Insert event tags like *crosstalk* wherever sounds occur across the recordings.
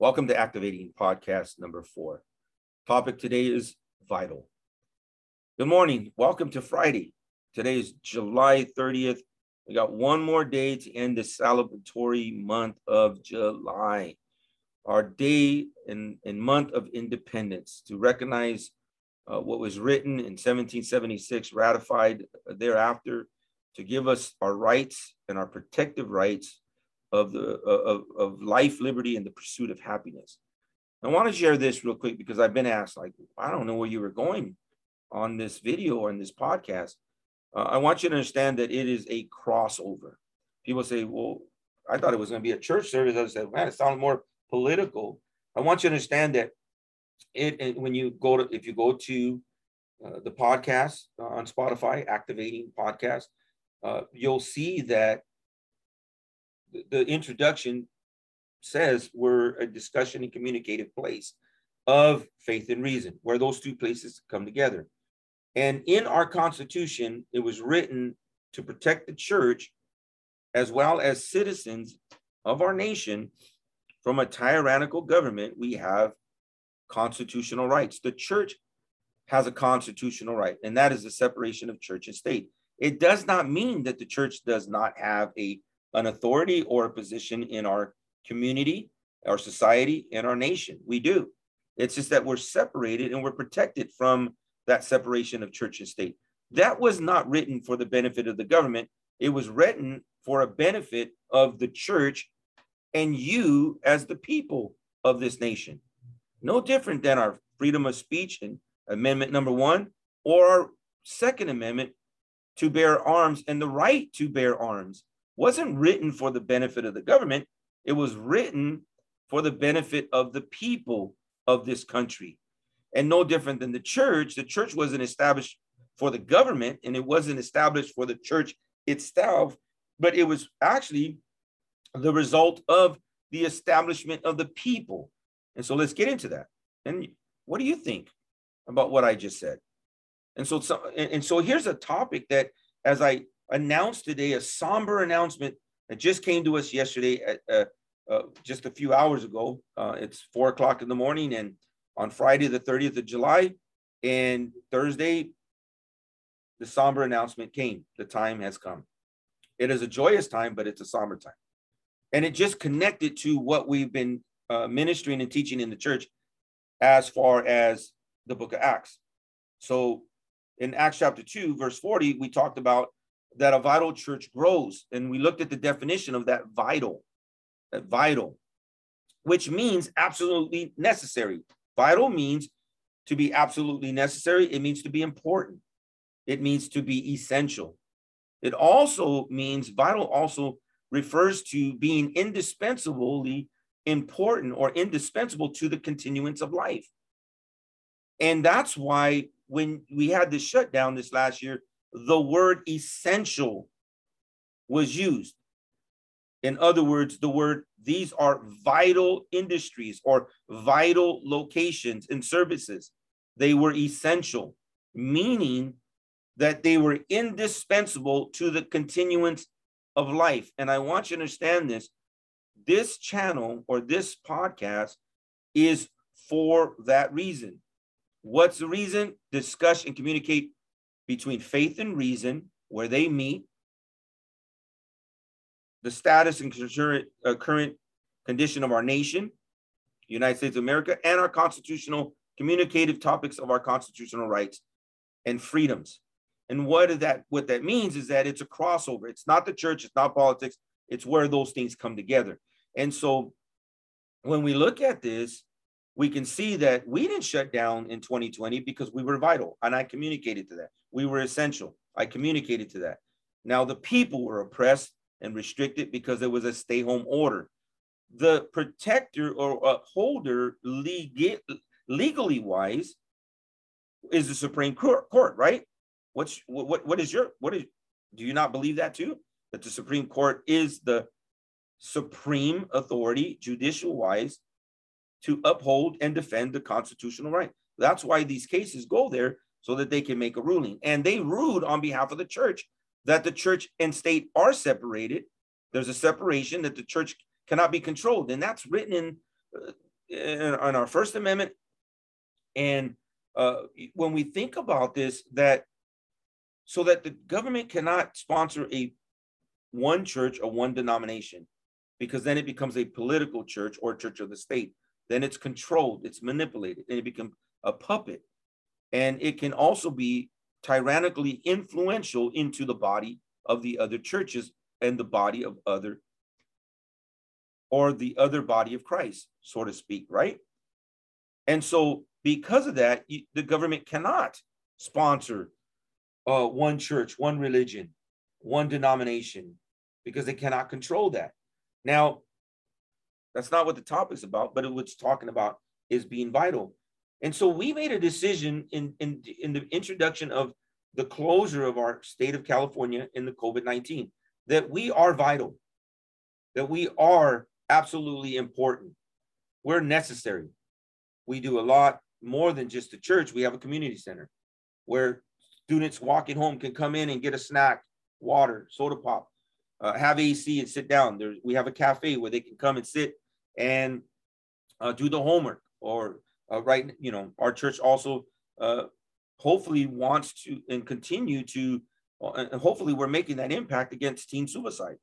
Welcome to Activating Podcast number four. Topic today is vital. Good morning. Welcome to Friday. Today is July 30th. We got one more day to end the celebratory month of July, our day and, and month of independence to recognize uh, what was written in 1776, ratified thereafter to give us our rights and our protective rights of the of, of life, liberty, and the pursuit of happiness. I want to share this real quick because I've been asked, like, I don't know where you were going on this video or in this podcast. Uh, I want you to understand that it is a crossover. People say, well, I thought it was going to be a church service. I said, man, it sounds more political. I want you to understand that it, it when you go to if you go to uh, the podcast uh, on Spotify, activating podcast, uh, you'll see that the, introduction says we're a discussion and communicative place of faith and reason, where those two places come together. And in our Constitution, it was written to protect the church as well as citizens of our nation from a tyrannical government. We have constitutional rights. The church has a constitutional right, and that is the separation of church and state. It does not mean that the church does not have a an authority or a position in our community, our society, and our nation. We do. It's just that we're separated and we're protected from that separation of church and state. That was not written for the benefit of the government. It was written for a benefit of the church and you as the people of this nation. No different than our freedom of speech and amendment number one, or our second amendment to bear arms and the right to bear arms wasn't written for the benefit of the government. It was written for the benefit of the people of this country. And no different than the church, the church wasn't established for the government and it wasn't established for the church itself, but it was actually the result of the establishment of the people. And so let's get into that. And what do you think about what I just said? And so, so and, and so here's a topic that as I announced today a somber announcement that just came to us yesterday, at, uh, uh, just a few hours ago. Uh, it's four o'clock in the morning, and on Friday, the 30th of July, and Thursday, the somber announcement came. The time has come. It is a joyous time, but it's a somber time. And it just connected to what we've been uh, ministering and teaching in the church as far as the book of Acts. So in Acts chapter 2, verse 40, we talked about that a vital church grows. And we looked at the definition of that vital, that vital, which means absolutely necessary. Vital means to be absolutely necessary, it means to be important, it means to be essential. It also means vital also refers to being indispensably important or indispensable to the continuance of life. And that's why when we had this shutdown this last year, the word essential was used. In other words, the word, these are vital industries or vital locations and services. They were essential, meaning that they were indispensable to the continuance of life. And I want you to understand this. This channel or this podcast is for that reason. What's the reason? Discuss and communicate between faith and reason, where they meet, the status and current, uh, condition of our nation, United States of America, and our constitutional communicative topics of our constitutional rights and freedoms. And what that what that means is that it's a crossover. It's not the church, it's not politics, it's where those things come together. And so when we look at this, we can see that we didn't shut down in 2020 because we were vital. And I communicated to that. We were essential. I communicated to that. Now the people were oppressed and restricted because there was a stay home order. The protector or upholder legal, legally wise is the Supreme Court, court right? What's what what is your what is do you not believe that too? That the Supreme Court is the supreme authority, judicial wise, to uphold and defend the constitutional right. That's why these cases go there so that they can make a ruling. And they ruled on behalf of the church that the church and state are separated. There's a separation that the church cannot be controlled. And that's written in uh, in, in our First Amendment. And uh, when we think about this, that so that the government cannot sponsor a one church or one denomination, because then it becomes a political church or church of the state. Then it's controlled, it's manipulated, and it becomes a puppet. And it can also be tyrannically influential into the body of the other churches and the body of other or the other body of Christ, so to speak, right? And so, because of that, the government cannot sponsor uh, one church, one religion, one denomination, because they cannot control that. Now, that's not what the topic's about, but what's talking about is being vital. And so we made a decision in, in, in the introduction of the closure of our state of California in the COVID 19 that we are vital, that we are absolutely important. We're necessary. We do a lot more than just the church. We have a community center where students walking home can come in and get a snack, water, soda pop, uh, have AC and sit down. There, we have a cafe where they can come and sit and uh, do the homework. Or uh, right, you know, our church also uh, hopefully wants to and continue to, uh, and hopefully we're making that impact against teen suicide.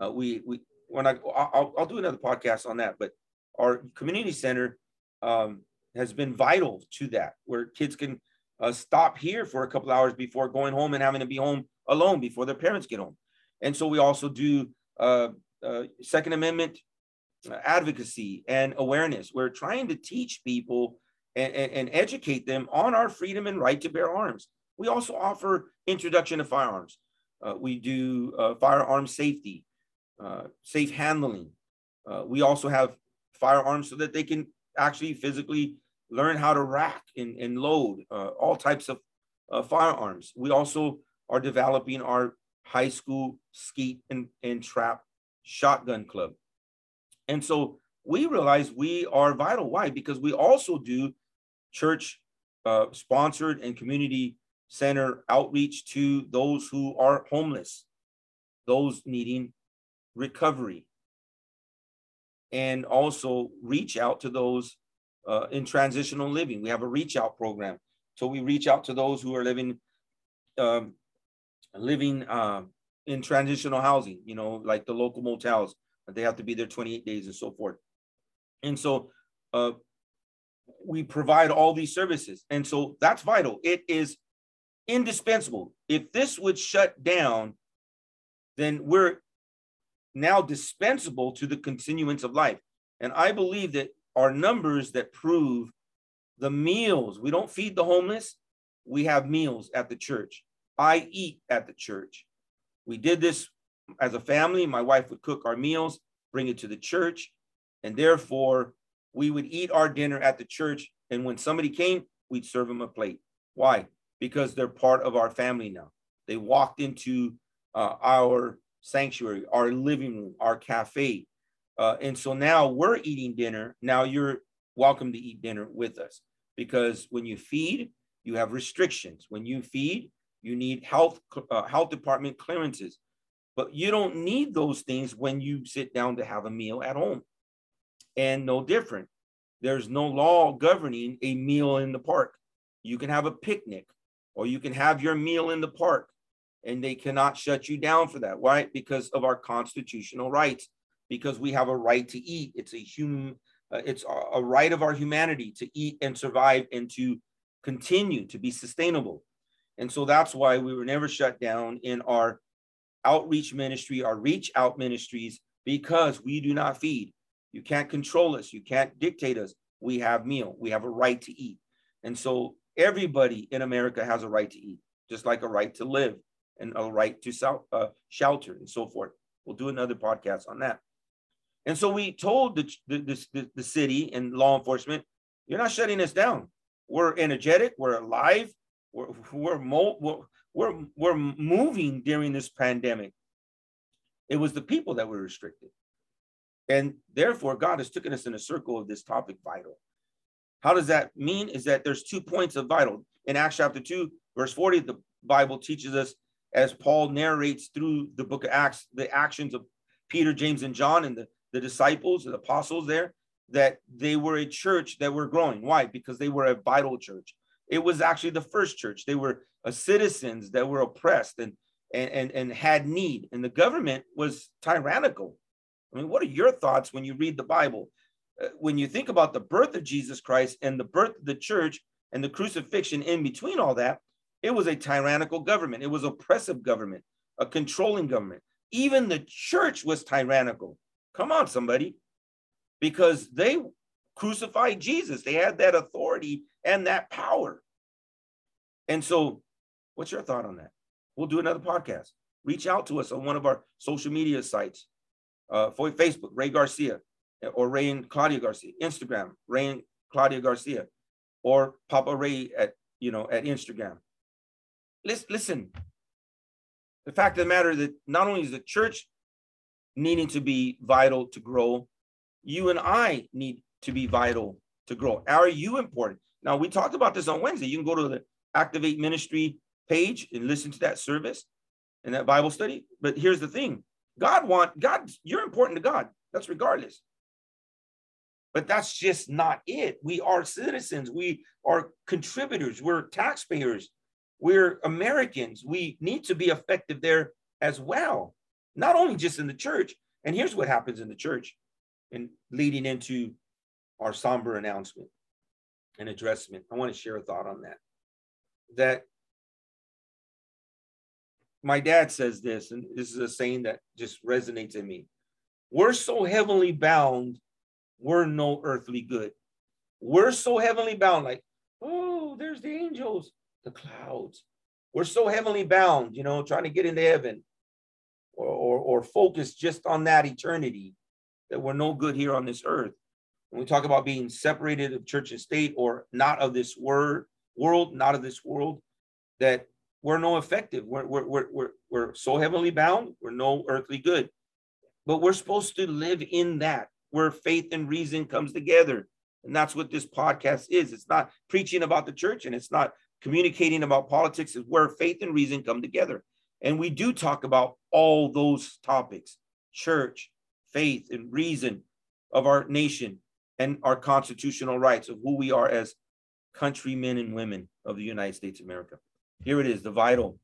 Uh, we we when I I'll, I'll do another podcast on that, but our community center um, has been vital to that, where kids can uh, stop here for a couple hours before going home and having to be home alone before their parents get home. And so we also do Second Amendment advocacy and awareness. We're trying to teach people and, and, and, educate them on our freedom and right to bear arms. We also offer introduction to firearms. Uh, we do uh, firearm safety, uh, safe handling. Uh, we also have firearms so that they can actually physically learn how to rack and, and load uh, all types of uh, firearms. We also are developing our high school skeet and, and trap shotgun club. And so we realize we are vital. Why? Because we also do church uh, sponsored and community center outreach to those who are homeless, those needing recovery, and also reach out to those uh, in transitional living. We have a reach out program. So we reach out to those who are living um, living uh, in transitional housing, you know, like the local motels. They have to be there 28 days and so forth. And so uh, we provide all these services. And so that's vital. It is indispensable. If this would shut down, then we're now dispensable to the continuance of life. And I believe that our numbers that prove the meals, we don't feed the homeless, we have meals at the church. I eat at the church. We did this as a family. My wife would cook our meals, bring it to the church, and therefore we would eat our dinner at the church. And when somebody came, we'd serve them a plate. Why? Because they're part of our family now. They walked into uh, our sanctuary, our living room, our cafe. Uh, and so now we're eating dinner. Now you're welcome to eat dinner with us because when you feed, you have restrictions. When you feed, you need health uh, health department clearances, but you don't need those things when you sit down to have a meal at home. And no different. There's no law governing a meal in the park. You can have a picnic or you can have your meal in the park and they cannot shut you down for that. Why? Because of our constitutional rights, because we have a right to eat. It's a human, uh, it's a right of our humanity to eat and survive and to continue to be sustainable. And so that's why we were never shut down in our outreach ministry, our reach out ministries, because we do not feed. You can't control us. You can't dictate us. We have meal. We have a right to eat. And so everybody in America has a right to eat, just like a right to live and a right to uh, shelter and so forth. We'll do another podcast on that. And so we told the, the, the, the city and law enforcement, you're not shutting us down. We're energetic. We're alive. We're we're, mo- we're we're moving during this pandemic. It was the people that were restricted, and therefore God has taken us in a circle of this topic, vital. How does that mean? Is that there's two points of vital in Acts chapter two, verse forty. The Bible teaches us as Paul narrates through the book of Acts the actions of Peter, James, and John, and the, the disciples, the apostles there. that they were a church that were growing. Why? Because they were a vital church. It was actually the first church. They were citizens that were oppressed and, and, and, and had need, and the government was tyrannical. I mean, what are your thoughts when you read the Bible? Uh, when you think about the birth of Jesus Christ and the birth of the church and the crucifixion in between all that, it was a tyrannical government. It was oppressive government, a controlling government. Even the church was tyrannical. Come on, somebody, because they crucified Jesus. They had that authority and that power. And so, what's your thought on that? We'll do another podcast. Reach out to us on one of our social media sites uh, for Facebook, Ray Garcia, or Ray and Claudia Garcia, Instagram, Ray and Claudia Garcia, or Papa Ray at you know at Instagram. Listen, listen. The fact of the matter is that not only is the church needing to be vital to grow, you and I need to be vital to grow. Are you important? Now we talked about this on Wednesday. You can go to the Activate Ministry page and listen to that service and that Bible study. But here's the thing: God want God. You're important to God. That's regardless. But that's just not it. We are citizens. We are contributors. We're taxpayers. We're Americans. We need to be effective there as well, not only just in the church. And here's what happens in the church, and leading into our somber announcement and addressment. I want to share a thought on that. That my dad says this, and this is a saying that just resonates in me. We're so heavenly bound, we're no earthly good. We're so heavenly bound, like, oh, there's the angels, the clouds. We're so heavenly bound, you know, trying to get into heaven or, or, or focus just on that eternity that we're no good here on this earth. When we talk about being separated of church and state or not of this word, world, not of this world, that we're no effective. We're, we're, we're, we're, we're so heavenly bound, we're no earthly good. But we're supposed to live in that where faith and reason comes together. And that's what this podcast is. It's not preaching about the church and it's not communicating about politics, it's where faith and reason come together. And we do talk about all those topics church, faith, and reason of our nation and our constitutional rights of who we are as countrymen and women of the United States of America. Here it is, the vital.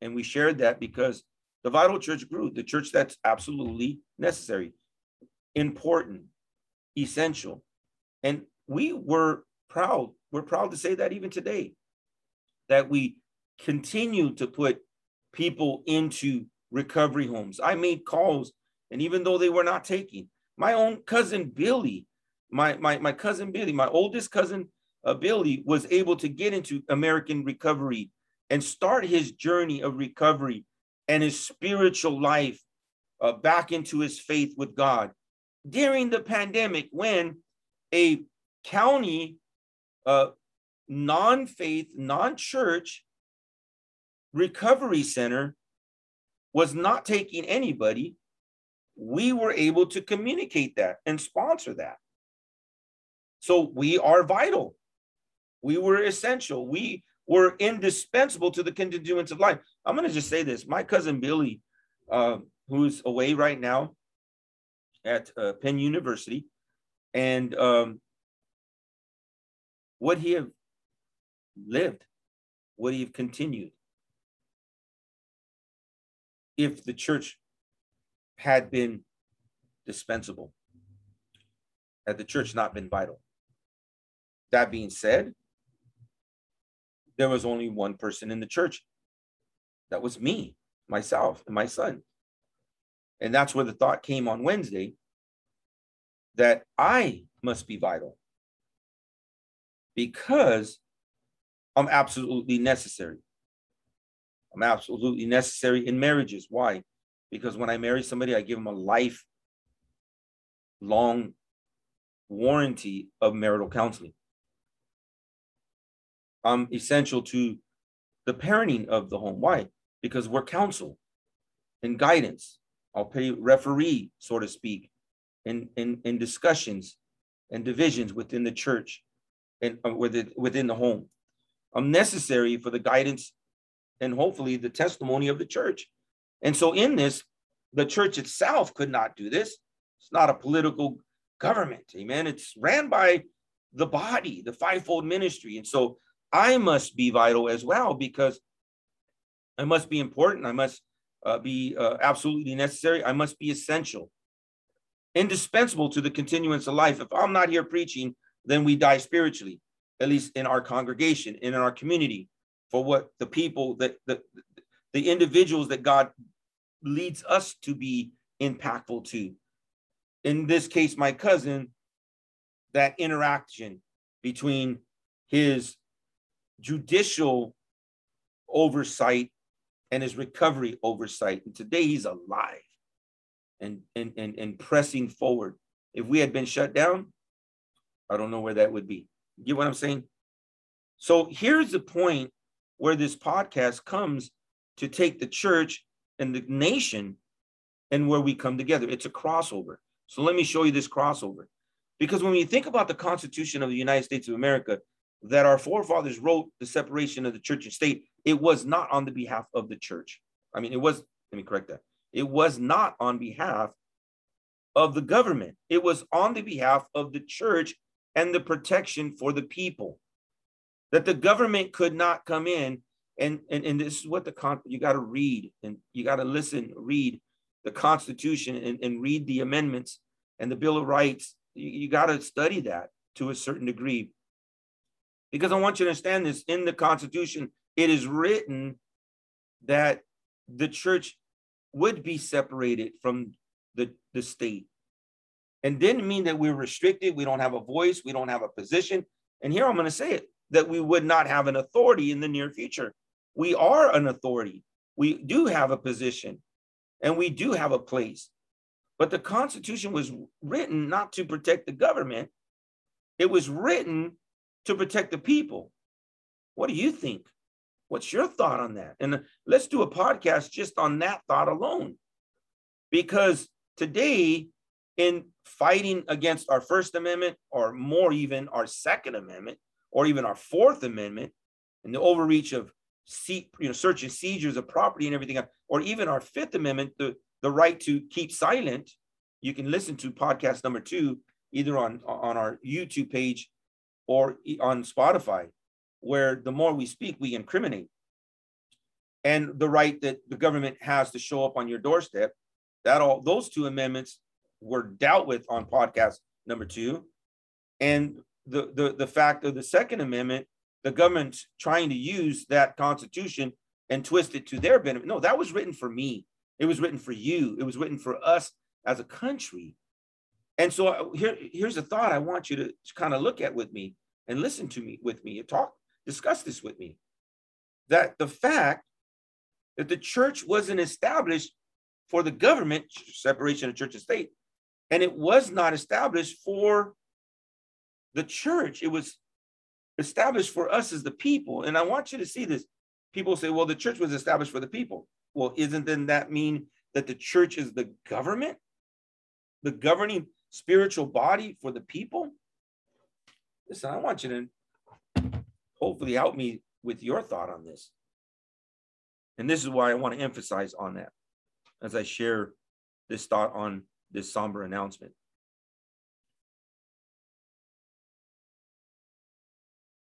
And we shared that because the vital church grew, the church that's absolutely necessary, important, essential. And we were proud. We're proud to say that even today, that we continue to put people into recovery homes. I made calls, and even though they were not taking, my own cousin Billy, my, my, my cousin Billy, my oldest cousin Billy, was able to get into American recovery and start his journey of recovery and his spiritual life uh, back into his faith with God during the pandemic when a county uh, non faith, non church recovery center was not taking anybody. We were able to communicate that and sponsor that. So we are vital. We were essential. We were indispensable to the continuance of life. I'm going to just say this. My cousin Billy, uh, who's away right now at uh, Penn University, and um, would he have lived? Would he have continued? If the church had been dispensable, had the church not been vital. That being said, there was only one person in the church. That was me, myself, and my son. And that's where the thought came on Wednesday that I must be vital because I'm absolutely necessary. I'm absolutely necessary in marriages. Why? Because when I marry somebody, I give them a life long warranty of marital counseling um, essential to the parenting of the home. Why? Because we're counsel and guidance. I'll pay referee, so to speak, in, in, in discussions and divisions within the church and uh, within, within the home. I'm necessary for the guidance and hopefully the testimony of the church. And so in this, the church itself could not do this. It's not a political government. Amen. It's ran by the body, the fivefold ministry. And so I must be vital as well because I must be important. I must uh, be uh, absolutely necessary. I must be essential, indispensable to the continuance of life. If I'm not here preaching, then we die spiritually, at least in our congregation and in our community, for what the people that the, the individuals that God leads us to be impactful to. In this case, my cousin, that interaction between his judicial oversight and his recovery oversight. And today he's alive and, and, and, and pressing forward. If we had been shut down, I don't know where that would be. You get what I'm saying? So here's the point where this podcast comes to take the church and the nation and where we come together. It's a crossover. So let me show you this crossover. Because when you think about the Constitution of the United States of America, that our forefathers wrote the separation of the church and state, it was not on the behalf of the church. I mean, it was, let me correct that. It was not on behalf of the government. It was on the behalf of the church and the protection for the people. That the government could not come in and and, and this is what the con you got to read and you got to listen, read the Constitution and, and read the amendments and the Bill of Rights. You, you got to study that to a certain degree. Because I want you to understand this in the Constitution, it is written that the church would be separated from the, the state. And didn't mean that we're restricted, we don't have a voice, we don't have a position. And here I'm going to say it that we would not have an authority in the near future. We are an authority. We do have a position and we do have a place. But the Constitution was written not to protect the government, it was written to protect the people. What do you think? What's your thought on that? And let's do a podcast just on that thought alone. Because today, in fighting against our First Amendment, or more even our Second Amendment, or even our Fourth Amendment, and the overreach of see, you know, search and seizures of property and everything, or even our Fifth Amendment, the, the right to keep silent. You can listen to podcast number two, either on, on our YouTube page or on Spotify, where the more we speak, we incriminate. And the right that the government has to show up on your doorstep, that all those two amendments were dealt with on podcast number two. And the, the, the fact of the Second Amendment the government trying to use that constitution and twist it to their benefit. No, that was written for me. It was written for you. It was written for us as a country. And so uh, here, here's a thought I want you to kind of look at with me and listen to me with me and talk, discuss this with me. That the fact that the church wasn't established for the government, separation of church and state, and it was not established for the church. It was established for us as the people. And I want you to see this. People say, well, the church was established for the people. Well, isn't then that mean that the church is the government, the governing spiritual body for the people? Listen, I want you to hopefully help me with your thought on this. And this is why I want to emphasize on that as I share this thought on this somber announcement.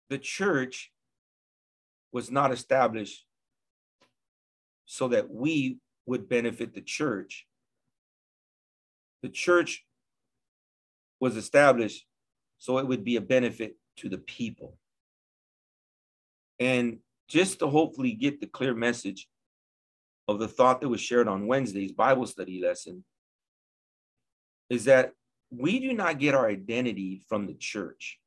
the church was not established so that we would benefit the church. The church was established so it would be a benefit to the people. And just to hopefully get the clear message of the thought that was shared on Wednesday's Bible study lesson is that we do not get our identity from the church.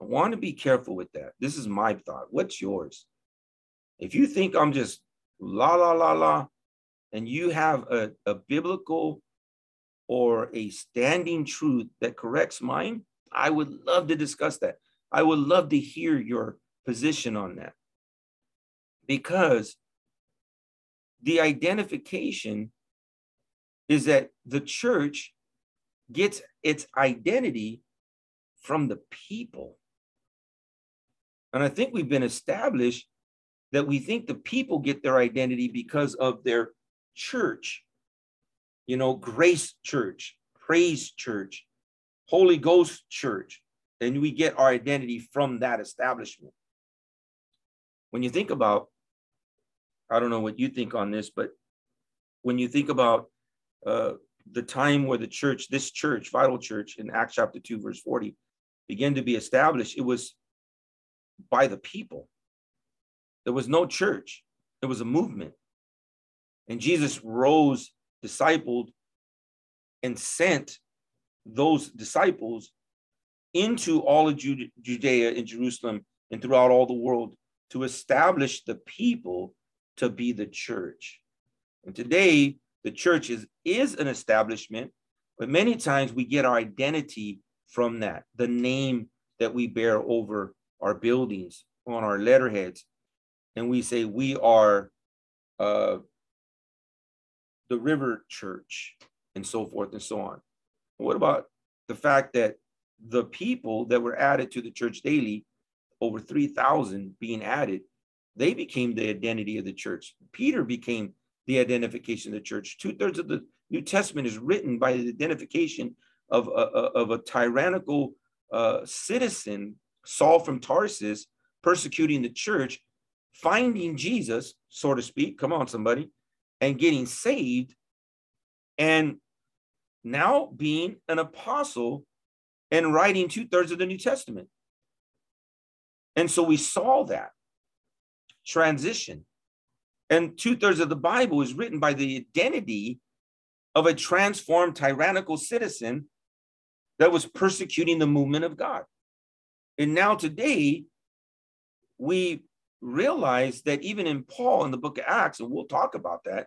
I want to be careful with that. This is my thought. What's yours? If you think I'm just la, la, la, la, and you have a, a biblical or a standing truth that corrects mine, I would love to discuss that. I would love to hear your position on that. Because the identification is that the church gets its identity from the people. And I think we've been established that we think the people get their identity because of their church, you know, grace church, praise church, Holy Ghost Church, and we get our identity from that establishment. When you think about, I don't know what you think on this, but when you think about uh, the time where the church, this church, Vital Church in Acts chapter 2, verse 40, began to be established, it was by the people. There was no church, it was a movement. And Jesus rose, discipled, and sent those disciples into all of Judea and Jerusalem and throughout all the world to establish the people to be the church. And today, the church is, is an establishment, but many times we get our identity from that, the name that we bear over our buildings, on our letterheads. And we say we are uh, the River Church and so forth and so on. What about the fact that the people that were added to the church daily, over 3,000 being added, they became the identity of the church. Peter became the identification of the church. Two thirds of the New Testament is written by the identification of a, of a tyrannical uh, citizen, Saul from Tarsus, persecuting the church, finding Jesus, so to speak. Come on, somebody, and getting saved, and now being an apostle and writing two thirds of the New Testament. And so we saw that transition. And two thirds of the Bible is written by the identity of a transformed tyrannical citizen that was persecuting the movement of God. And now today, we realize that even in Paul in the book of Acts, and we'll talk about that,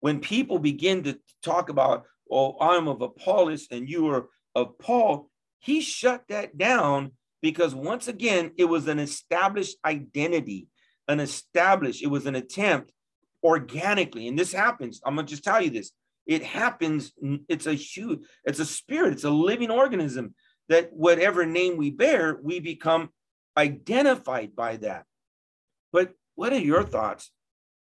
when people begin to talk about, oh, I'm of Apollos and you are of Paul, he shut that down because once again, it was an established identity, an established, it was an attempt organically. And this happens. I'm going to just tell you this. It happens. It's a huge, it's a spirit, it's a living organism that whatever name we bear, we become identified by that. But what are your thoughts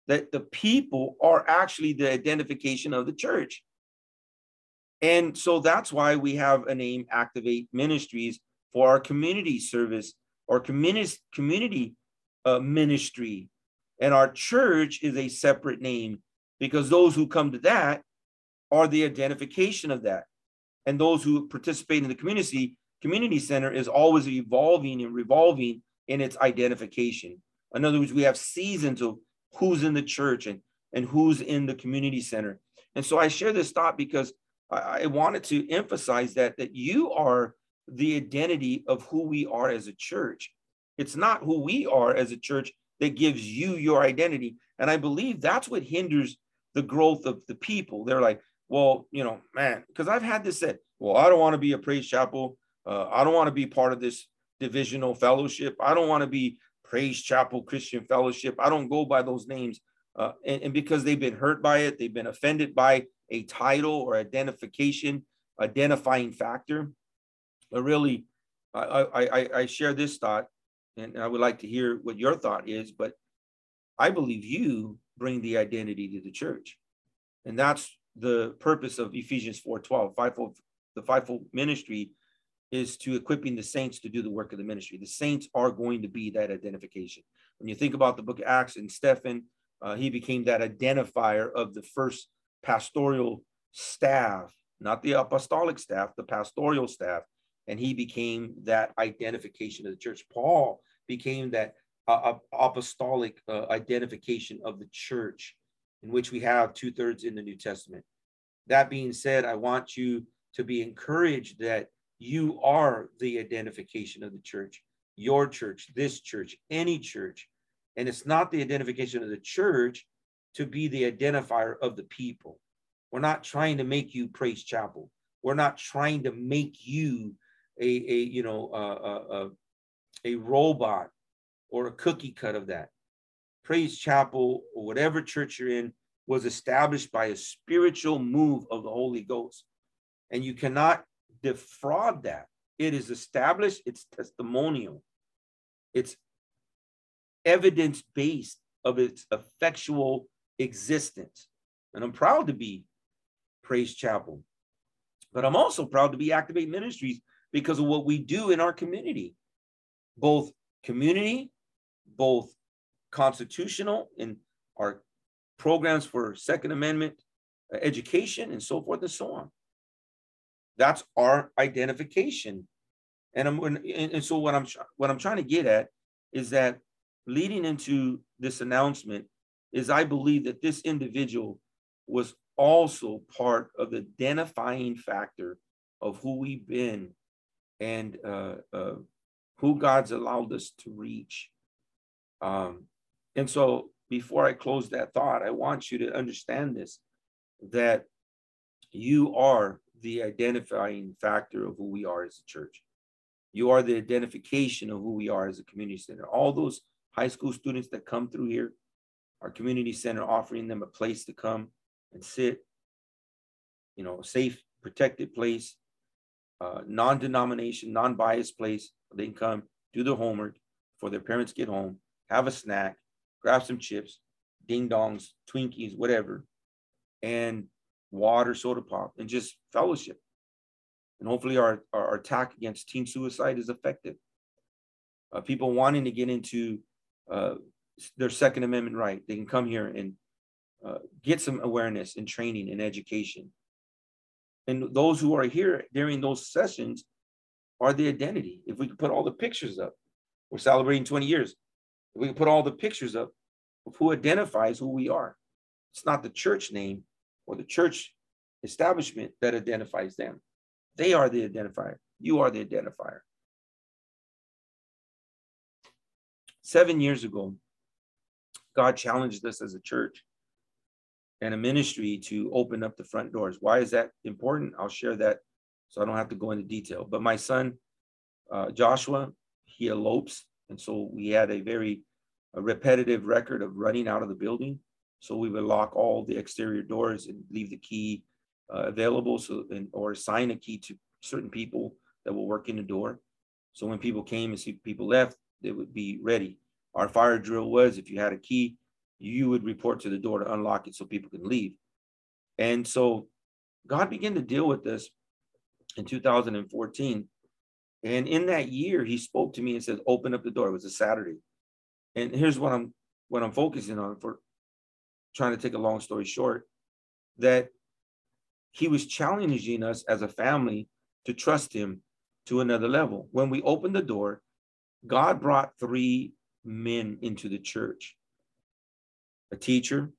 that the people are actually the identification of the church? And so that's why we have a name, Activate Ministries, for our community service or community, uh, ministry. And our church is a separate name because those who come to that are the identification of that. And those who participate in the community community center is always evolving and revolving in its identification. In other words, we have seasons of who's in the church and, and who's in the community center. And so I share this thought because I, I wanted to emphasize that that you are the identity of who we are as a church. It's not who we are as a church that gives you your identity. And I believe that's what hinders the growth of the people. They're like, well, you know, man, because I've had this said, well, I don't want to be a praise chapel. Uh, I don't want to be part of this divisional fellowship. I don't want to be praise chapel Christian fellowship. I don't go by those names. Uh, and, and because they've been hurt by it, they've been offended by a title or identification, identifying factor. But really, I, I, I share this thought, and I would like to hear what your thought is. But I believe you bring the identity to the church, and that's the purpose of Ephesians 4:12. Fivefold, the fivefold ministry is to equipping the saints to do the work of the ministry. The saints are going to be that identification. When you think about the book of Acts and Stephen, uh, he became that identifier of the first pastoral staff, not the apostolic staff, the pastoral staff. And he became that identification of the church. Paul became that uh, apostolic uh, identification of the church, in which we have two thirds in the New Testament. That being said, I want you to be encouraged that you are the identification of the church, your church, this church, any church. And it's not the identification of the church, to be the identifier of the people. We're not trying to make you praise chapel. We're not trying to make you a, a you know a, a, a robot or a cookie cut of that. Praise chapel or whatever church you're in was established by a spiritual move of the Holy Ghost. And you cannot defraud that. It is established, it's testimonial, it's evidence based of its effectual existence. And I'm proud to be Praise Chapel. But I'm also proud to be Activate Ministries because of what we do in our community, both community, both constitutional in our programs for Second Amendment uh, education and so forth and so on. That's our identification. And I'm and so what I'm what I'm trying to get at is that leading into this announcement is I believe that this individual was also part of the identifying factor of who we've been and uh, uh, who God's allowed us to reach. Um, and so before I close that thought, I want you to understand this that you are the identifying factor of who we are as a church. You are the identification of who we are as a community center. All those high school students that come through here, our community center offering them a place to come and sit, you know, a safe, protected place, uh, non-denomination, non-biased place. They can come, do their homework before their parents get home, have a snack, grab some chips, ding dongs, Twinkies, whatever, and water, soda pop, and just fellowship. And hopefully our, our attack against teen suicide is effective. Uh, people wanting to get into uh, their Second Amendment right, they can come here and uh, get some awareness and training and education. And those who are here during those sessions are the identity. If we could put all the pictures up, we're celebrating 20 years. If we can put all the pictures up of who identifies who we are, it's not the church name or the church establishment that identifies them. They are the identifier. You are the identifier. Seven years ago, God challenged us as a church and a ministry to open up the front doors. Why is that important? I'll share that so I don't have to go into detail. But my son, uh, Joshua, he elopes. And so we had a very a repetitive record of running out of the building. So we would lock all the exterior doors and leave the key uh, available so and, or assign a key to certain people that will work in the door. So when people came and see people left, they would be ready. Our fire drill was if you had a key, you would report to the door to unlock it so people can leave. And so God began to deal with this in 2014. And in that year, he spoke to me and said, open up the door. It was a Saturday. And here's what I'm what I'm focusing on for trying to take a long story short, that he was challenging us as a family to trust him to another level. When we opened the door, God brought three men into the church a teacher,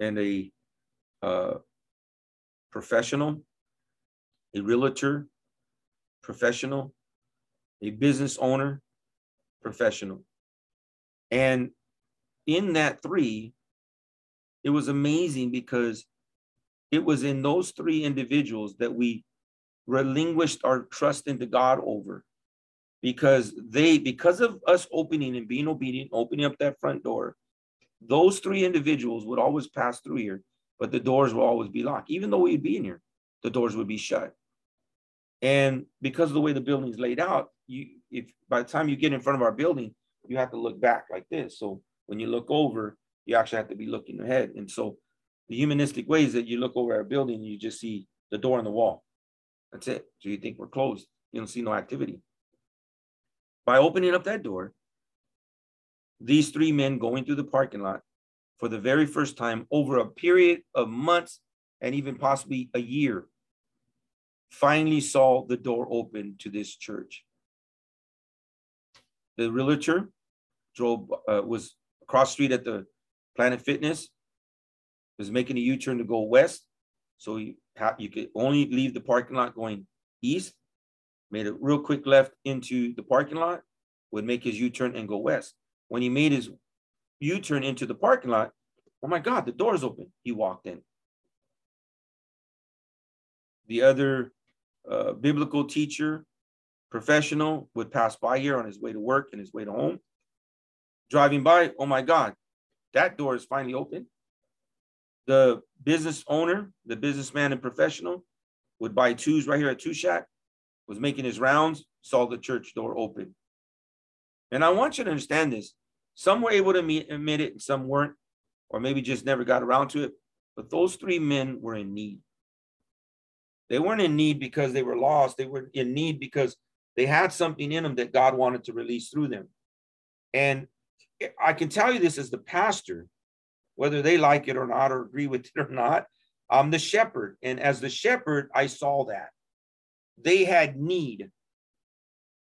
and a uh, professional, a realtor, professional, a business owner, professional. And in that three, it was amazing because it was in those three individuals that we relinquished our trust into God over because they because of us opening and being obedient opening up that front door those three individuals would always pass through here but the doors will always be locked. Even though we'd be in here the doors would be shut. And because of the way the building is laid out you if by the time you get in front of our building you have to look back like this. So when you look over you actually have to be looking ahead. And so the humanistic way is that you look over our building and you just see the door on the wall. That's it. So you think we're closed. You don't see no activity. By opening up that door, these three men going through the parking lot for the very first time over a period of months and even possibly a year finally saw the door open to this church. The realtor drove uh, was across street at the Planet Fitness, was making a U-turn to go west. So you, you could only leave the parking lot going east made a real quick left into the parking lot, would make his U-turn and go west. When he made his U-turn into the parking lot, oh my God, the door's open. He walked in. The other uh, biblical teacher, professional, would pass by here on his way to work and his way to home. Driving by, oh my God, that door is finally open. The business owner, the businessman and professional would buy twos right here at Two Shack was making his rounds, saw the church door open. And I want you to understand this. Some were able to admit it and some weren't, or maybe just never got around to it. But those three men were in need. They weren't in need because they were lost. They were in need because they had something in them that God wanted to release through them. And I can tell you this as the pastor, whether they like it or not, or agree with it or not, I'm the shepherd. And as the shepherd, I saw that they had need.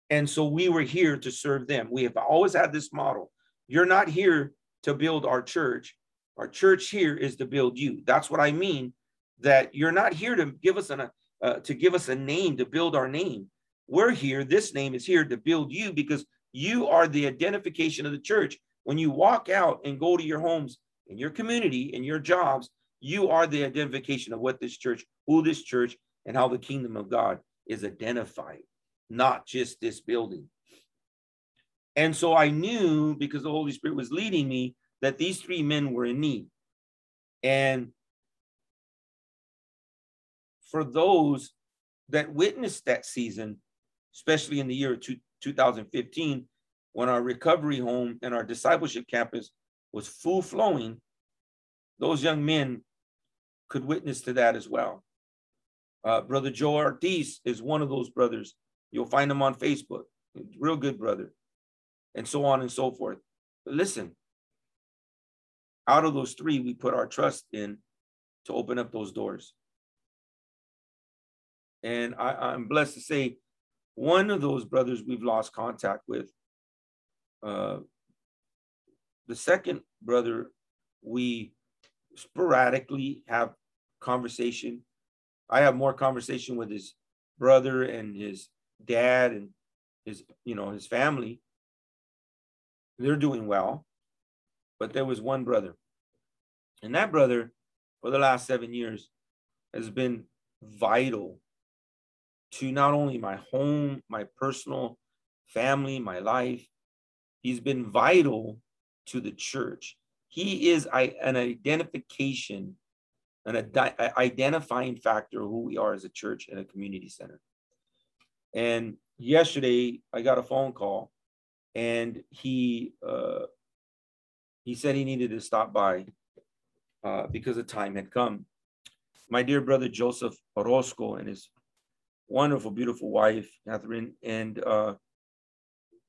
And so we were here to serve them. We have always had this model. You're not here to build our church. Our church here is to build you. That's what I mean. That you're not here to give us an uh, to give us a name to build our name. We're here. This name is here to build you because you are the identification of the church. When you walk out and go to your homes, in your community, in your jobs, you are the identification of what this church, who this church, and how the kingdom of God is identified, not just this building. And so I knew because the Holy Spirit was leading me that these three men were in need. And for those that witnessed that season, especially in the year two, 2015, when our recovery home and our discipleship campus was full flowing, those young men could witness to that as well. Uh, brother Joe Ortiz is one of those brothers. You'll find him on Facebook. Real good brother. And so on and so forth. But listen, out of those three, we put our trust in to open up those doors. And I, I'm blessed to say one of those brothers we've lost contact with. Uh, the second brother, we sporadically have conversation. I have more conversation with his brother and his dad and his, you know, his family. They're doing well. But there was one brother. And that brother, for the last seven years, has been vital to not only my home, my personal family, my life. He's been vital to the church. He is an identification an identifying factor of who we are as a church and a community center. And yesterday, I got a phone call, and he uh, he said he needed to stop by uh, because the time had come. My dear brother Joseph Orozco and his wonderful, beautiful wife Catherine, and uh,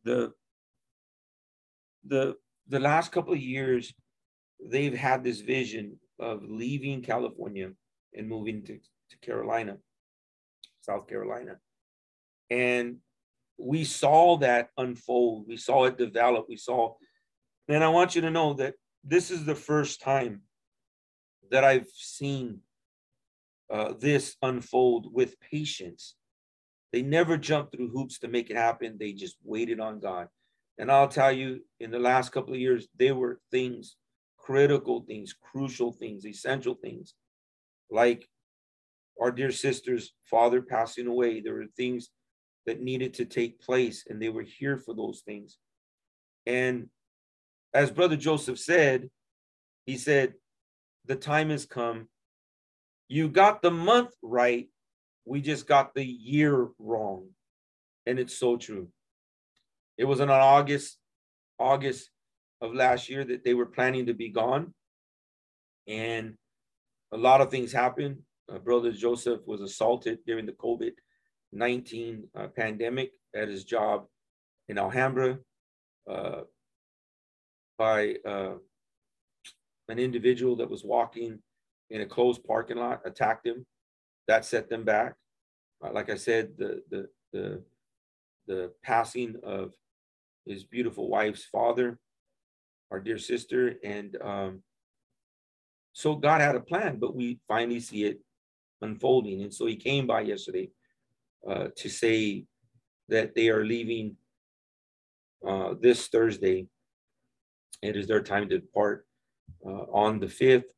the the the last couple of years, they've had this vision of leaving California and moving to, to Carolina, South Carolina. And we saw that unfold. We saw it develop. We saw, and I want you to know that this is the first time that I've seen uh, this unfold with patience. They never jumped through hoops to make it happen. They just waited on God. And I'll tell you, in the last couple of years, there were things critical things, crucial things, essential things, like our dear sister's father passing away. There were things that needed to take place, and they were here for those things. And as Brother Joseph said, he said, The time has come. You got the month right. We just got the year wrong. And it's so true. It was on August, August of last year that they were planning to be gone. And a lot of things happened. Uh, Brother Joseph was assaulted during the COVID 19 uh, pandemic at his job in Alhambra uh, by uh, an individual that was walking in a closed parking lot, attacked him. That set them back. Uh, like I said, the, the, the, the passing of his beautiful wife's father our dear sister. And um, so God had a plan, but we finally see it unfolding. And so he came by yesterday uh, to say that they are leaving uh, this Thursday. It is their time to depart uh, on the 5th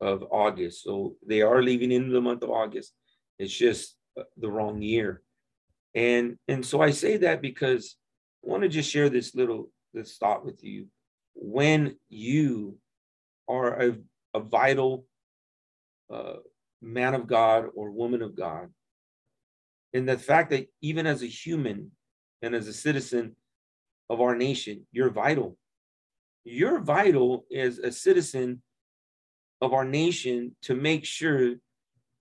of August. So they are leaving in the month of August. It's just uh, the wrong year. And, and so I say that because I want to just share this little this thought with you when you are a, a vital uh, man of God or woman of God, and the fact that even as a human and as a citizen of our nation, you're vital. You're vital as a citizen of our nation to make sure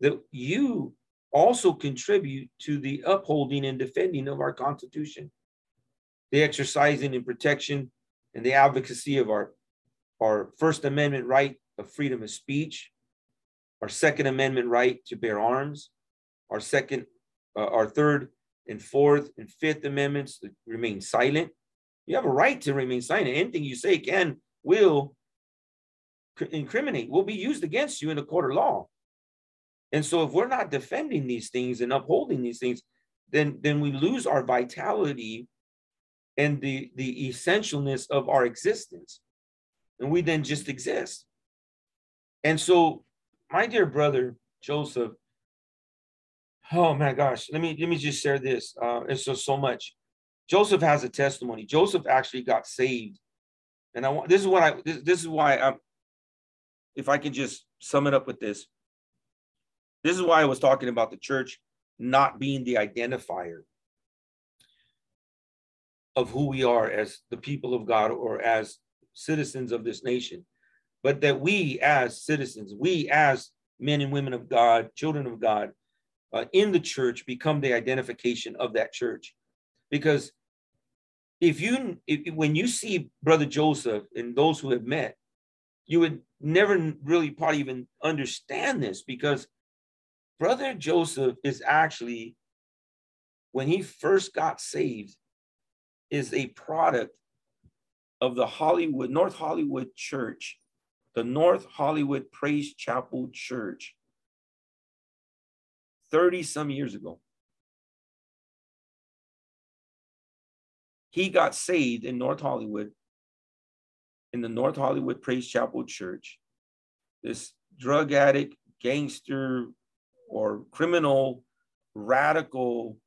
that you also contribute to the upholding and defending of our Constitution, the exercising and protection and the advocacy of our, our First Amendment right of freedom of speech, our Second Amendment right to bear arms, our second, uh, our third and fourth and fifth amendments remain silent. You have a right to remain silent. Anything you say can, will incriminate, will be used against you in a court of law. And so if we're not defending these things and upholding these things, then, then we lose our vitality and the, the essentialness of our existence. And we then just exist. And so, my dear brother Joseph, oh my gosh, let me let me just share this. Uh, it's just so much. Joseph has a testimony. Joseph actually got saved, and I want this is what I this, this is why I'm. If I can just sum it up with this, this is why I was talking about the church not being the identifier of who we are as the people of God or as citizens of this nation, but that we as citizens, we as men and women of God, children of God, uh, in the church become the identification of that church. Because if you, if, when you see Brother Joseph and those who have met, you would never really probably even understand this because Brother Joseph is actually, when he first got saved, is a product of the Hollywood, North Hollywood Church, the North Hollywood Praise Chapel Church, 30 some years ago. He got saved in North Hollywood, in the North Hollywood Praise Chapel Church. This drug addict, gangster, or criminal, radical,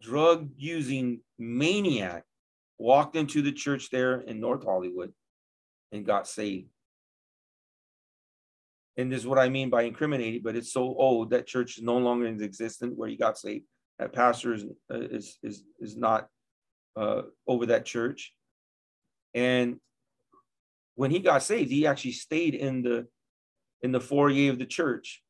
drug using maniac walked into the church there in North Hollywood and got saved. And this is what I mean by incriminating, but it's so old that church is no longer in existence where he got saved. That pastor is uh, is is, is not uh, over that church. And when he got saved, he actually stayed in the in the foyer of the church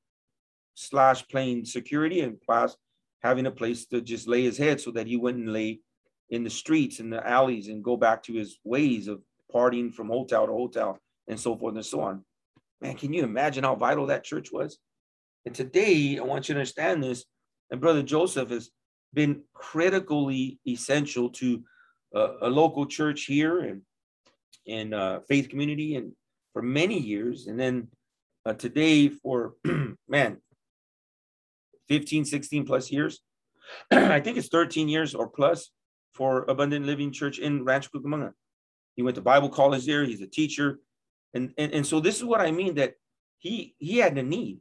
slash playing security and plus having a place to just lay his head so that he wouldn't lay in the streets and the alleys and go back to his ways of partying from hotel to hotel and so forth and so on. Man, can you imagine how vital that church was? And today, I want you to understand this. And Brother Joseph has been critically essential to uh, a local church here and in uh, faith community and for many years. And then uh, today, for *clears throat* man, 15, 16 plus years. *clears throat* I think it's 13 years or plus for Abundant Living Church in Rancho Cucamonga. He went to Bible college there. He's a teacher. And, and, and so this is what I mean that he he had a need.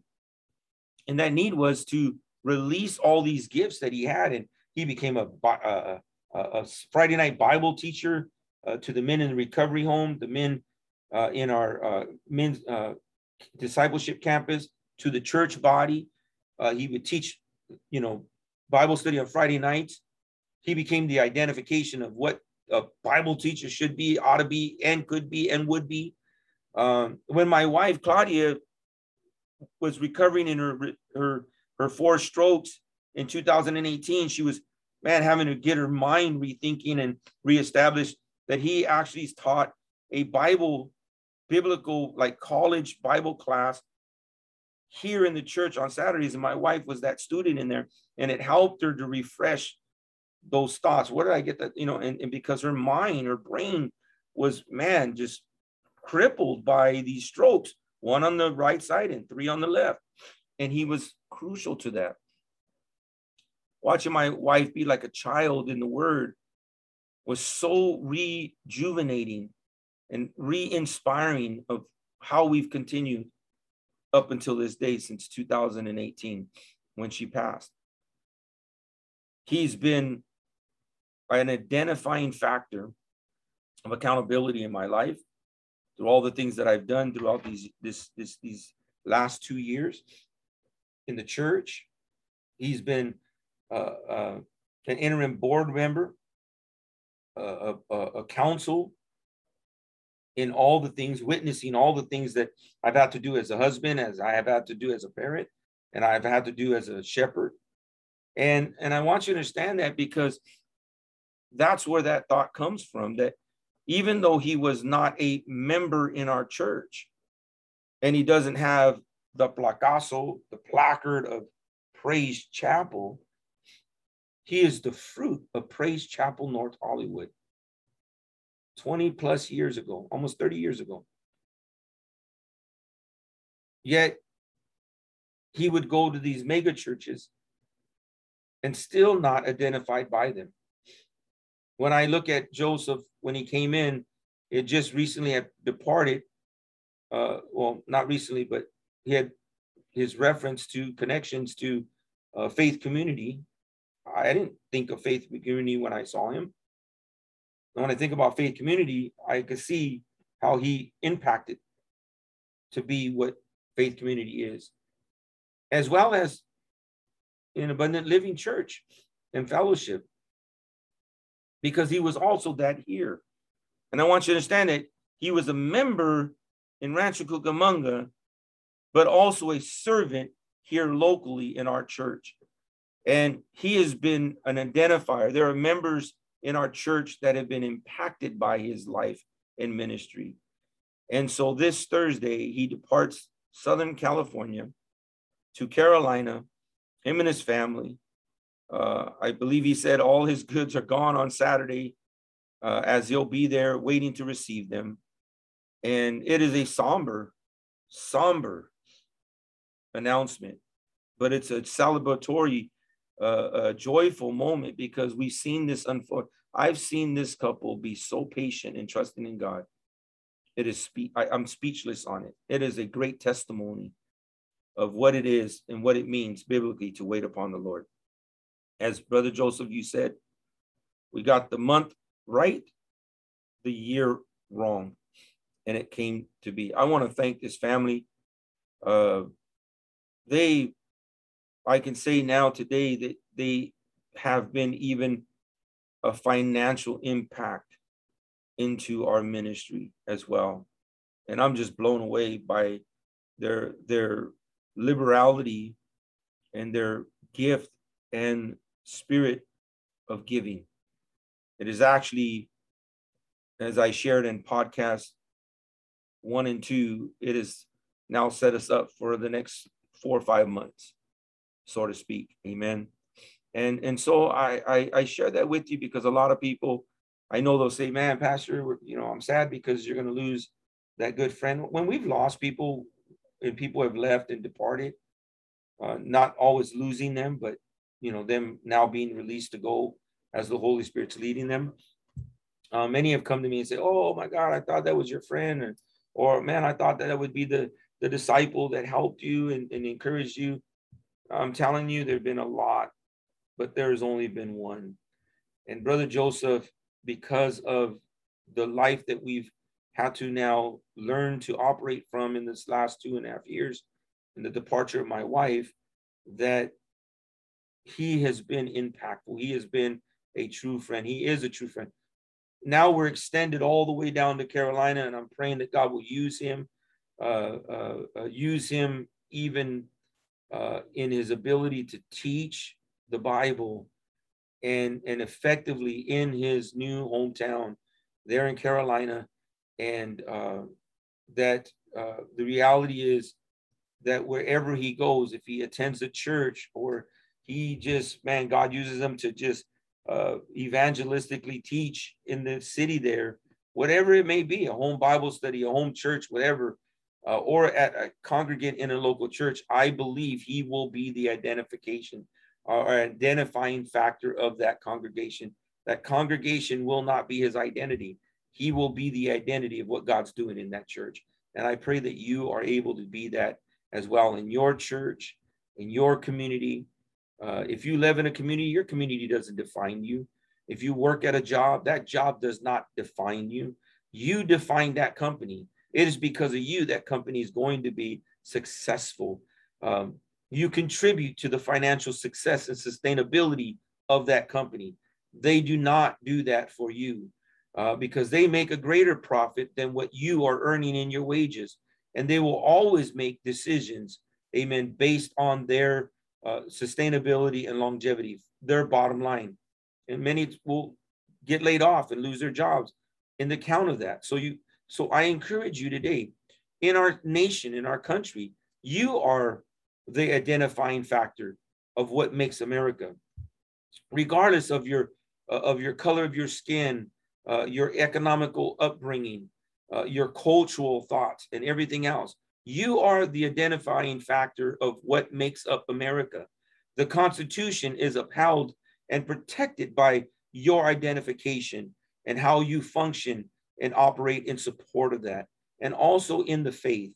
And that need was to release all these gifts that he had. And he became a, a, a, a Friday night Bible teacher to the men in the recovery home, the men uh, in our uh, men's uh, discipleship campus, to the church body. Uh, he would teach, you know, Bible study on Friday nights. He became the identification of what a Bible teacher should be, ought to be, and could be, and would be. Um, when my wife Claudia was recovering in her her her four strokes in 2018, she was man having to get her mind rethinking and reestablish that he actually taught a Bible biblical like college Bible class here in the church on Saturdays, and my wife was that student in there, and it helped her to refresh those thoughts. Where did I get that? You know, and, and because her mind, her brain was, man, just crippled by these strokes, one on the right side and three on the left. And he was crucial to that. Watching my wife be like a child in the word was so rejuvenating and re-inspiring of how we've continued up until this day since 2018 when she passed. He's been an identifying factor of accountability in my life through all the things that I've done throughout these this this these last two years in the church. He's been uh, uh, an interim board member, uh, a, a council in all the things, witnessing all the things that I've had to do as a husband, as I have had to do as a parent. and I've had to do as a shepherd. And and I want you to understand that because that's where that thought comes from that even though he was not a member in our church and he doesn't have the placaso, the placard of Praise Chapel, he is the fruit of Praise Chapel, North Hollywood. 20 plus years ago, almost 30 years ago. Yet he would go to these mega churches and still not identified by them. When I look at Joseph, when he came in, it just recently had departed. Uh, well, not recently, but he had his reference to connections to uh, faith community. I didn't think of faith community when I saw him. And when I think about faith community, I could see how he impacted to be what faith community is, as well as in abundant living church and fellowship, because he was also that here. And I want you to understand that he was a member in Rancho Cucamonga, but also a servant here locally in our church. And he has been an identifier. There are members in our church that have been impacted by his life and ministry. And so this Thursday, he departs Southern California to Carolina, him and his family. Uh, I believe he said all his goods are gone on Saturday, uh, as he'll be there waiting to receive them. And it is a somber, somber announcement, but it's a celebratory a, a joyful moment because we've seen this unfold. I've seen this couple be so patient and trusting in God. It is spe- I, I'm speechless on it. It is a great testimony of what it is and what it means biblically to wait upon the Lord. As Brother Joseph, you said, we got the month right, the year wrong, and it came to be. I want to thank this family. Uh, they I can say now today that they have been even a financial impact into our ministry as well. And I'm just blown away by their their liberality and their gift and spirit of giving. It is actually, as I shared in podcast one and two, it has now set us up for the next four or five months so to speak. Amen. And and so I, I I share that with you because a lot of people I know they'll say, "Man, Pastor, you know, I'm sad because you're going to lose that good friend." When we've lost people and people have left and departed, uh, not always losing them, but you know, them now being released to go as the Holy Spirit's leading them. Uh, many have come to me and say, "Oh my God, I thought that was your friend," and, or "Man, I thought that, that would be the the disciple that helped you and, and encouraged you." I'm telling you, there have been a lot, but there's only been one. And Brother Joseph, because of the life that we've had to now learn to operate from in this last two and a half years, and the departure of my wife, that he has been impactful. He has been a true friend. He is a true friend. Now we're extended all the way down to Carolina, and I'm praying that God will use him, uh, uh, uh, use him even uh, in his ability to teach the Bible and, and effectively in his new hometown there in Carolina. And uh, that uh, the reality is that wherever he goes, if he attends a church or he just, man, God uses him to just uh, evangelistically teach in the city there, whatever it may be, a home Bible study, a home church, whatever, uh, or at a congregant in a local church, I believe he will be the identification uh, or identifying factor of that congregation. That congregation will not be his identity. He will be the identity of what God's doing in that church. And I pray that you are able to be that as well in your church, in your community. Uh, if you live in a community, your community doesn't define you. If you work at a job, that job does not define you. You define that company. It is because of you that company is going to be successful. Um, you contribute to the financial success and sustainability of that company. They do not do that for you uh, because they make a greater profit than what you are earning in your wages. And they will always make decisions, amen, based on their uh, sustainability and longevity, their bottom line. And many will get laid off and lose their jobs in the count of that. So you, so I encourage you today, in our nation, in our country, you are the identifying factor of what makes America, regardless of your uh, of your color of your skin, uh, your economical upbringing, uh, your cultural thoughts, and everything else. You are the identifying factor of what makes up America. The Constitution is upheld and protected by your identification and how you function and operate in support of that. And also in the faith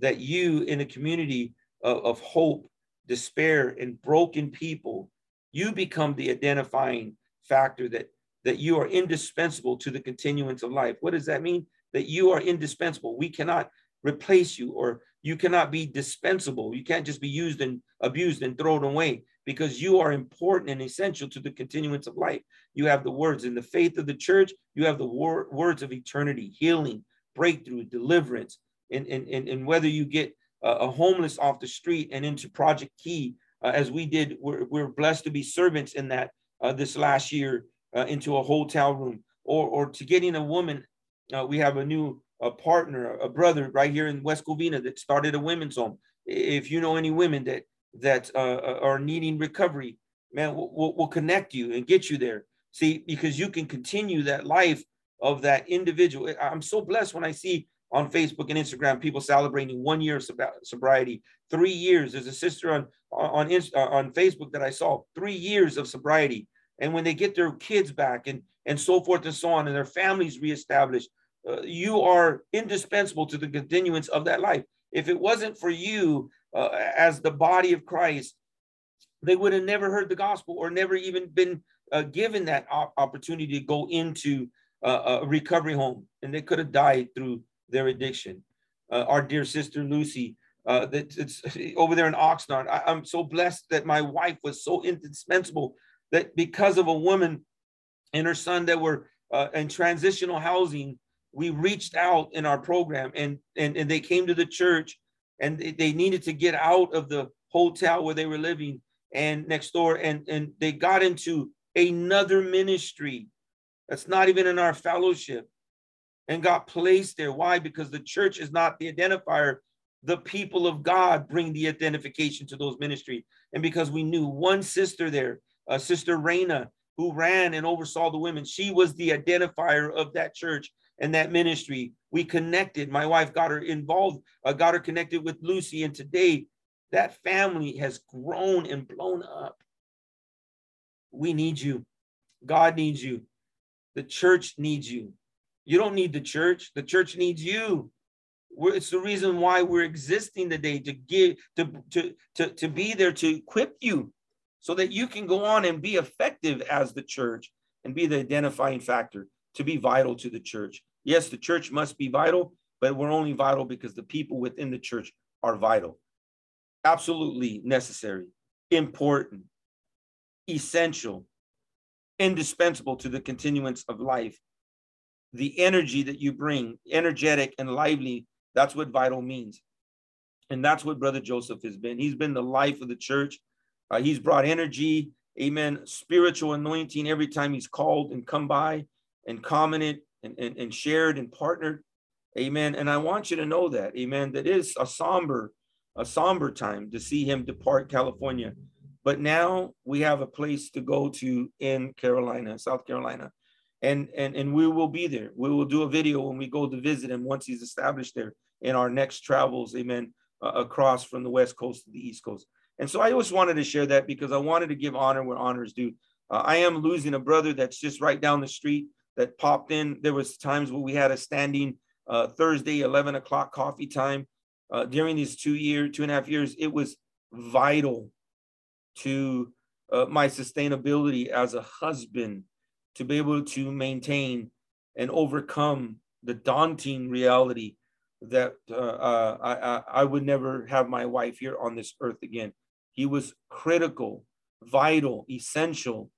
that you, in a community of, of hope, despair, and broken people, you become the identifying factor that, that you are indispensable to the continuance of life. What does that mean? That you are indispensable. We cannot replace you or you cannot be dispensable. You can't just be used and abused and thrown away because you are important and essential to the continuance of life. You have the words in the faith of the church, you have the wor- words of eternity, healing, breakthrough, deliverance. And, and, and, and whether you get a, a homeless off the street and into Project Key, uh, as we did, we're, we're blessed to be servants in that uh, this last year uh, into a hotel room, or, or to getting a woman. Uh, we have a new a partner, a brother right here in West Covina that started a women's home. If you know any women that that uh, uh, are needing recovery, man, we'll, we'll connect you and get you there. See, because you can continue that life of that individual. I'm so blessed when I see on Facebook and Instagram people celebrating one year of sobriety, three years. There's a sister on on uh, on Facebook that I saw three years of sobriety, and when they get their kids back and and so forth and so on, and their families reestablished, uh, you are indispensable to the continuance of that life. If it wasn't for you uh, as the body of Christ, they would have never heard the gospel or never even been uh, given that op- opportunity to go into uh, a recovery home, and they could have died through their addiction. Uh, our dear sister Lucy, uh, that it's *laughs* over there in Oxnard. I, I'm so blessed that my wife was so indispensable that because of a woman and her son that were in transitional housing we reached out in our program and, and, and they came to the church and they needed to get out of the hotel where they were living and next door and, and they got into another ministry that's not even in our fellowship and got placed there. Why? Because the church is not the identifier. The people of God bring the identification to those ministries. And because we knew one sister there, uh, Sister Raina, who ran and oversaw the women, she was the identifier of that church and that ministry. We connected. My wife got her involved, uh, got her connected with Lucy. And today, that family has grown and blown up. We need you. God needs you. The church needs you. You don't need the church. The church needs you. We're, it's the reason why we're existing today to give to, to to to be there to equip you so that you can go on and be effective as the church and be the identifying factor to be vital to the church. Yes, the church must be vital, but we're only vital because the people within the church are vital. Absolutely necessary, important, essential, indispensable to the continuance of life. The energy that you bring, energetic and lively, that's what vital means. And that's what Brother Joseph has been. He's been the life of the church. Uh, he's brought energy, amen, spiritual anointing every time he's called and come by and commented and, and, and shared and partnered. Amen. And I want you to know that, amen, that is a somber, a somber time to see him depart California. But now we have a place to go to in Carolina, South Carolina. And, and, and we will be there. We will do a video when we go to visit him once he's established there in our next travels, amen, uh, across from the West Coast to the East Coast. And so I always wanted to share that because I wanted to give honor where honor is due. Uh, I am losing a brother that's just right down the street that popped in. There was times where we had a standing uh, Thursday, 11 o'clock coffee time. Uh, during these two year, two and a half years, it was vital to uh, my sustainability as a husband to be able to maintain and overcome the daunting reality that uh, uh, I, I would never have my wife here on this earth again. He was critical, vital, essential,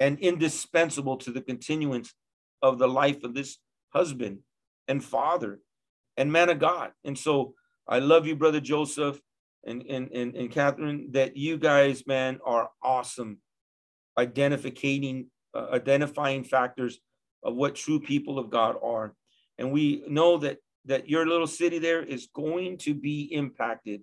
and indispensable to the continuance of the life of this husband and father and man of God. And so I love you, brother Joseph. and, and, and, and Catherine, that you guys, man, are awesome identifying, uh, identifying factors of what true people of God are. And we know that, that your little city there is going to be impacted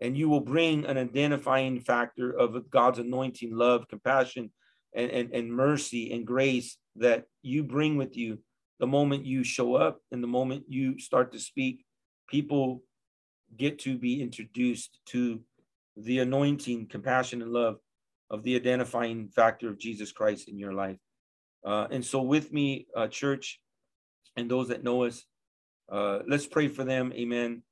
and you will bring an identifying factor of God's anointing, love, compassion, and, and, and mercy and grace that you bring with you the moment you show up and the moment you start to speak. People get to be introduced to the anointing, compassion, and love of the identifying factor of Jesus Christ in your life. Uh, and so, with me, uh, church, and those that know us, uh, let's pray for them. Amen.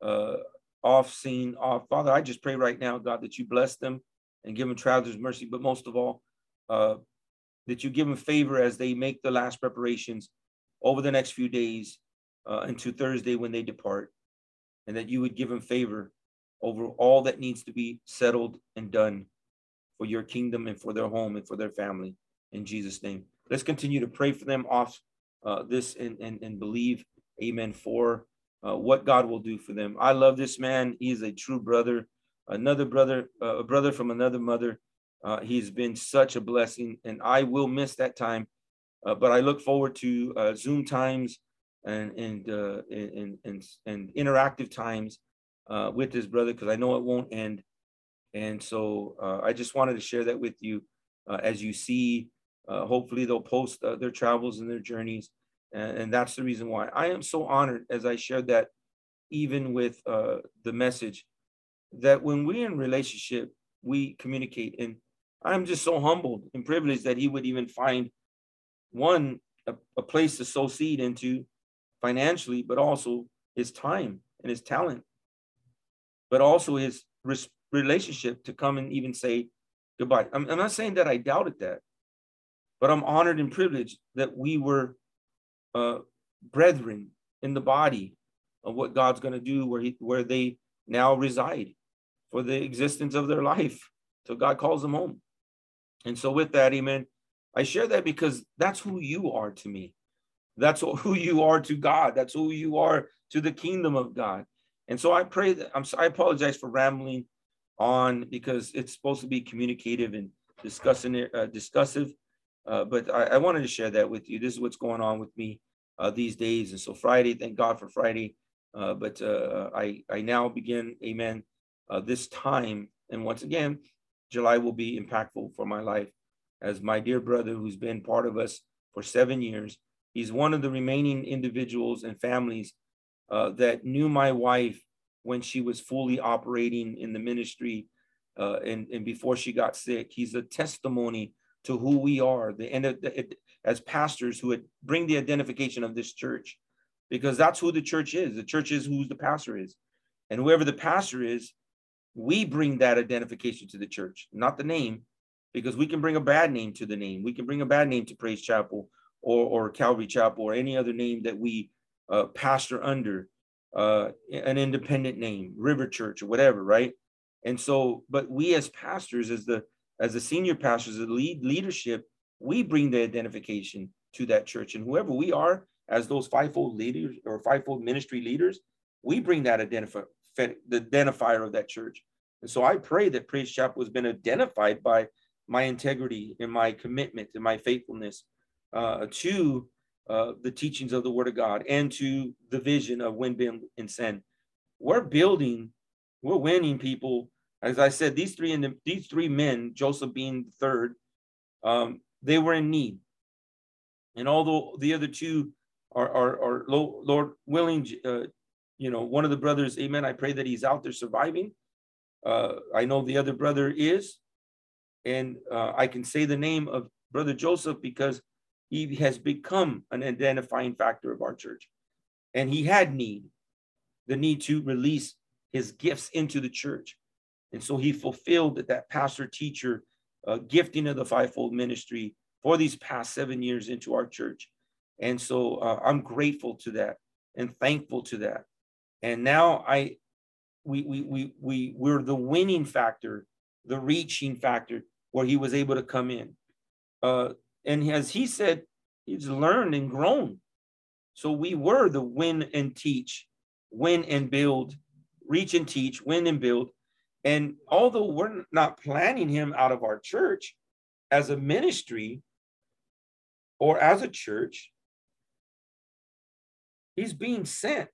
Uh, off scene, off. Father, I just pray right now, God, that you bless them and give them travelers mercy, but most of all, uh, that you give them favor as they make the last preparations over the next few days uh, into Thursday when they depart and that you would give them favor over all that needs to be settled and done for your kingdom and for their home and for their family in Jesus' name. Let's continue to pray for them off uh, this and, and, and believe, amen, for uh, what God will do for them. I love this man. He is a true brother, another brother, uh, a brother from another mother. Uh, he's been such a blessing, and I will miss that time. Uh, but I look forward to uh, Zoom times and and uh, and, and and interactive times uh, with this brother because I know it won't end. And so uh, I just wanted to share that with you as you see. Hopefully they'll post their travels and their journeys, and, and, that's the reason why I am so honored as I shared that, even with the message, that when we're in relationship we communicate, and I'm just so humbled and privileged that he would even find one a, a place to sow seed into financially, but also his time and his talent, but also his relationship to come and even say goodbye. I'm, I'm not saying that I doubted that, but I'm honored and privileged that we were uh, brethren in the body of what God's going to do where he, where they now reside for the existence of their life till God calls them home. And so with that, amen. I share that because that's who you are to me. That's *laughs* who you are to God. That's who you are to the kingdom of God. And so I pray that I'm I apologize for rambling on because it's supposed to be communicative and discussing it, uh, discussive. Uh, but I, I, wanted to share that with you. This is what's going on with me uh, these days. And so Friday, thank God for Friday. Uh, but uh, I I now begin, Amen. Uh, this time, and once again, July will be impactful for my life, as my dear brother who's been part of us for seven years He's one of the remaining individuals and families uh, that knew my wife when she was fully operating in the ministry uh, and, and before she got sick. He's a testimony to who we are, the of the, as pastors who bring the identification of this church, because that's who the church is. The church is who the pastor is. And whoever the pastor is, we bring that identification to the church, not the name, because we can bring a bad name to the name. We can bring a bad name to Praise Chapel or, or Calvary Chapel or any other name that we uh, pastor under, uh, an independent name, River Church or whatever, right? And so, but we as pastors, as the as the senior pastors, the lead leadership, we bring the identification to that church, and whoever we are as those fivefold leaders or fivefold ministry leaders, we bring that identify the identifier of that church. And so I pray that Praise Chapel has been identified by my integrity and my commitment and my faithfulness uh, to uh, the teachings of the Word of God and to the vision of win, build, and send. We're building, we're winning people. As I said, these three the, these three men, Joseph being the third, um, they were in need. And although the other two are, are, are Lord willing, uh, you know, one of the brothers, amen. I pray that he's out there surviving. Uh, I know the other brother is, and uh, I can say the name of brother Joseph because he has become an identifying factor of our church. And he had need, the need to release his gifts into the church. And so he fulfilled that, that pastor teacher uh, gifting of the fivefold ministry for these past seven years into our church. And so uh, I'm grateful to that and thankful to that. And now I, we, we, we, we, we're the winning factor, the reaching factor where he was able to come in. Uh, and as he said, he's learned and grown. So we were the win and teach, win and build reach and teach, win and build. And although we're not planning him out of our church as a ministry or as a church, he's being sent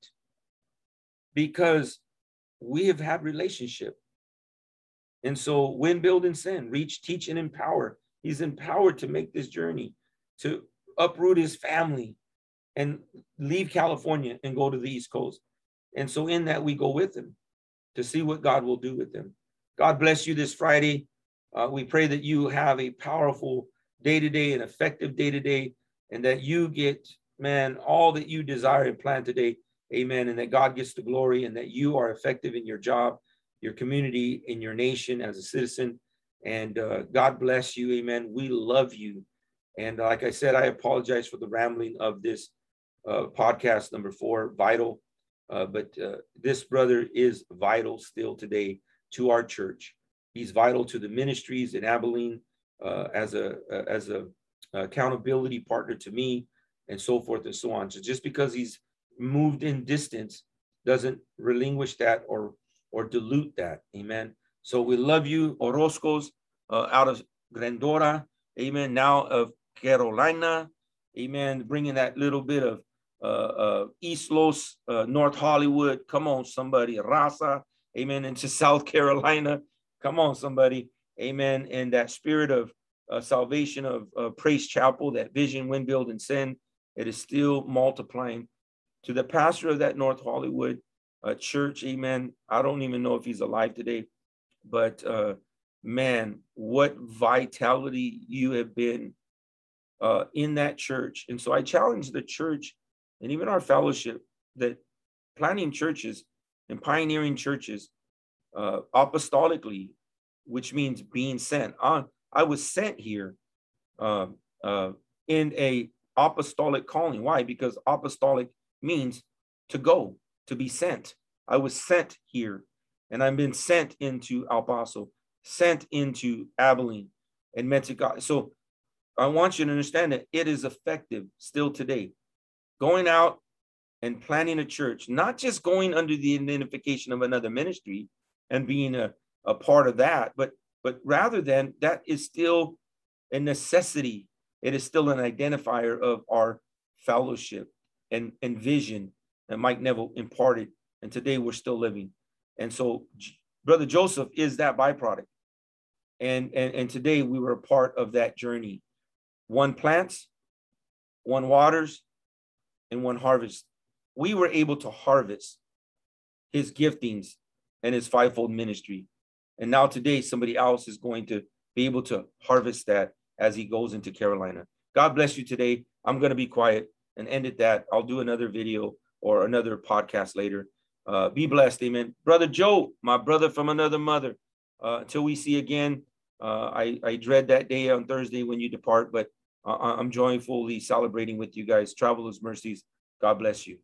because we have had relationship. And so when build, and send, reach, teach, and empower. He's empowered to make this journey, to uproot his family and leave California and go to the East Coast. And so in that, we go with him to see what God will do with them. God bless you this Friday. Uh, we pray that you have a powerful day to day and effective day to day, and that you get, man, all that you desire and plan today. Amen. And that God gets the glory and that you are effective in your job, your community, in your nation as a citizen. And uh, God bless you. Amen. We love you. And like I said, I apologize for the rambling of this uh, podcast number four, Vital. Uh, but uh, this brother is vital still today to our church. He's vital to the ministries in Abilene uh, as a as a accountability partner to me, and so forth and so on. So just because he's moved in distance doesn't relinquish that or or dilute that. Amen. So we love you, Orozcos, uh, out of Glendora. Amen. Now of Carolina. Amen. Bringing that little bit of uh, uh, East Los, uh, North Hollywood. Come on, somebody. Rasa, amen. Into *laughs* South Carolina. Come on, somebody. Amen. And that spirit of uh, salvation of uh, Praise Chapel, that vision, wind, build, and send, it is still multiplying. To the pastor of that North Hollywood uh, church, amen. I don't even know if he's alive today, but uh, man, what vitality you have been uh, in that church. And so I challenge the church and even our fellowship that planting churches and pioneering churches uh, apostolically, which means being sent. I, I was sent here uh, uh, in a apostolic calling. Why? Because apostolic means to go, to be sent. I was sent here, and I've been sent into El Paso, sent into Abilene and Mexico. So I want you to understand that it is effective still today going out and planning a church, not just going under the identification of another ministry and being a, a part of that, but but rather than that is still a necessity. It is still an identifier of our fellowship and, and vision that Mike Neville imparted. And today we're still living. And so Brother Joseph is that byproduct. And, and, and today we were a part of that journey. One plants, one waters, and one harvest. We were able to harvest his giftings and his fivefold ministry. And now today, somebody else is going to be able to harvest that as he goes into Carolina. God bless you today. I'm going to be quiet and end at that. I'll do another video or another podcast later. Uh, be blessed. Amen. Brother Joe, my brother from another mother. Uh, until we see again, uh, I, I dread that day on Thursday when you depart, but I'm joyfully celebrating with you guys. Travelers mercies. God bless you.